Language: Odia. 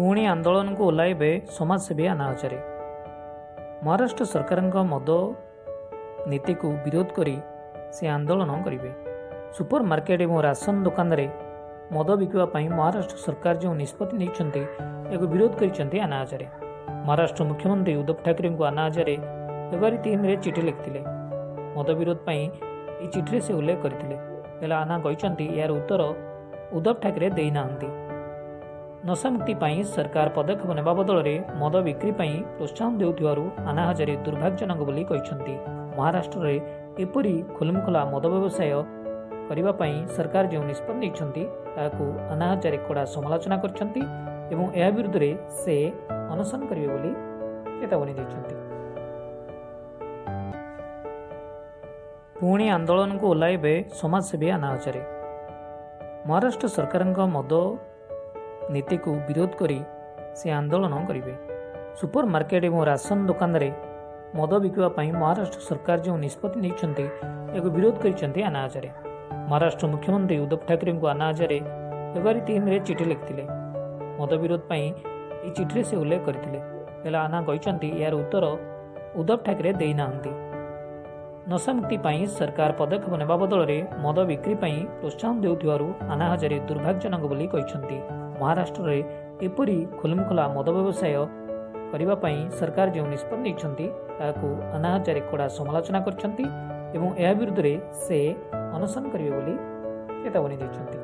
ପୁଣି ଆନ୍ଦୋଳନକୁ ଓହ୍ଲାଇବେ ସମାଜସେବୀ ହଜାରେ ମହାରାଷ୍ଟ୍ର ସରକାରଙ୍କ ମଦ ନୀତିକୁ ବିରୋଧ କରି ସେ ଆନ୍ଦୋଳନ କରିବେ। ସୁପର ମାର୍କେଟ ଏବଂ ରାସନ ଦୋକାନରେ ମଦ ବିକିବା ପାଇଁ ମହାରାଷ୍ଟ୍ର ସରକାର ଯେଉଁ ନିଷ୍ପତ୍ତି ନେଇଛନ୍ତି ଏହାକୁ ବିରୋଧ କରିଛନ୍ତି ଆନା ହଜାରେ ମହାରାଷ୍ଟ୍ର ମୁଖ୍ୟମନ୍ତ୍ରୀ ଉଦ୍ଧବ ଠାକରେଙ୍କୁ ହଜାରେ ଫେବୃଆରୀ ତିନିରେ ଚିଠି ଲେଖିଥିଲେ। ମଦ ବିରୋଧ ପାଇଁ ଏହି ଚିଠିରେ ସେ ଉଲ୍ଲେଖ କରିଥିଲେ। ହେଲେ ଆନା କହିଛନ୍ତି ଏହାର ଉତ୍ତର ଉଦ୍ଧବ ଠାକରେ ଦେଇନାହାନ୍ତି। ନଶାମୁକ୍ତି ପାଇଁ ସରକାର ପଦକ୍ଷେପ ନେବା ବଦଳରେ ମଦ ବିକ୍ରି ପାଇଁ ପ୍ରୋତ୍ସାହନ ଦେଉଥିବାରୁ ଆନା ହଜାରେ ଦୁର୍ଭାଗ୍ୟଜନକ ବୋଲି କହିଛନ୍ତି। ମହାରାଷ୍ଟ୍ରରେ ଏପରି ଖୋଲମଖୋଲା ମଦ ବ୍ୟବସାୟ କରିବା ପାଇଁ ସରକାର ଯେଉଁ ନିଷ୍ପତ୍ତି ନେଇଛନ୍ତି ତାହାକୁ ଆନା ହଜାରେ କଡ଼ା ସମାଲୋଚନା କରିଛନ୍ତି ଏବଂ ଏହା ବିରୁଦ୍ଧରେ ସେ ଅନଶନ କରିବେ ବୋଲି ଚେତାବନୀ ଦେଇଛନ୍ତି। ପୁଣି ଆନ୍ଦୋଳନକୁ ଓହ୍ଲାଇବେ ସମାଜସେବୀ ଆନା ହଜାରେ। ମହାରାଷ୍ଟ୍ର ସରକାରଙ୍କ ମଦ ନୀତିକୁ ବିରୋଧ କରି ସେ ଆନ୍ଦୋଳନ କରିବେ। ସୁପର ମାର୍କେଟ ଏବଂ ରାସନ ଦୋକାନରେ ମଦ ବିକିବା ପାଇଁ ମହାରାଷ୍ଟ୍ର ସରକାର ଯେଉଁ ନିଷ୍ପତ୍ତି ନେଇଛନ୍ତି ଏହାକୁ ବିରୋଧ କରିଛନ୍ତି ଆନା ହଜାରେ ମହାରାଷ୍ଟ୍ର ମୁଖ୍ୟମନ୍ତ୍ରୀ ଉଦ୍ଧବ ଠାକରେଙ୍କୁ ଆନା ହଜାରେ ଫେବୃଆରୀ ତିନିରେ ଚିଠି ଲେଖିଥିଲେ। ମଦ ବିରୋଧ ପାଇଁ ଏହି ଚିଠିରେ ସେ ଉଲ୍ଲେଖ କରିଥିଲେ। ହେଲେ ଆନା କହିଛନ୍ତି ଏହାର ଉତ୍ତର ଉଦ୍ଧବ ଠାକରେ ଦେଇନାହାନ୍ତି। ନଶାମୁକ୍ତି ପାଇଁ ସରକାର ପଦକ୍ଷେପ ନେବା ବଦଳରେ ମଦ ବିକ୍ରି ପାଇଁ ପ୍ରୋତ୍ସାହନ ଦେଉଥିବାରୁ ଆନା ହଜାରେ ଦୁର୍ଭାଗ୍ୟଜନକ ବୋଲି କହିଛନ୍ତି। ମହାରାଷ୍ଟ୍ରରେ ଏପରି ଖୋଲମଖୋଲା ମଦ ବ୍ୟବସାୟ କରିବା ପାଇଁ ସରକାର ଯେଉଁ ନିଷ୍ପତ୍ତି ନେଇଛନ୍ତି ତାହାକୁ ଆନା ହଜାରେ କଡ଼ା ସମାଲୋଚନା କରିଛନ୍ତି ଏବଂ ଏହା ବିରୁଦ୍ଧରେ ସେ ଅନଶନ କରିବେ ବୋଲି ଚେତାବନୀ ଦେଇଛନ୍ତି।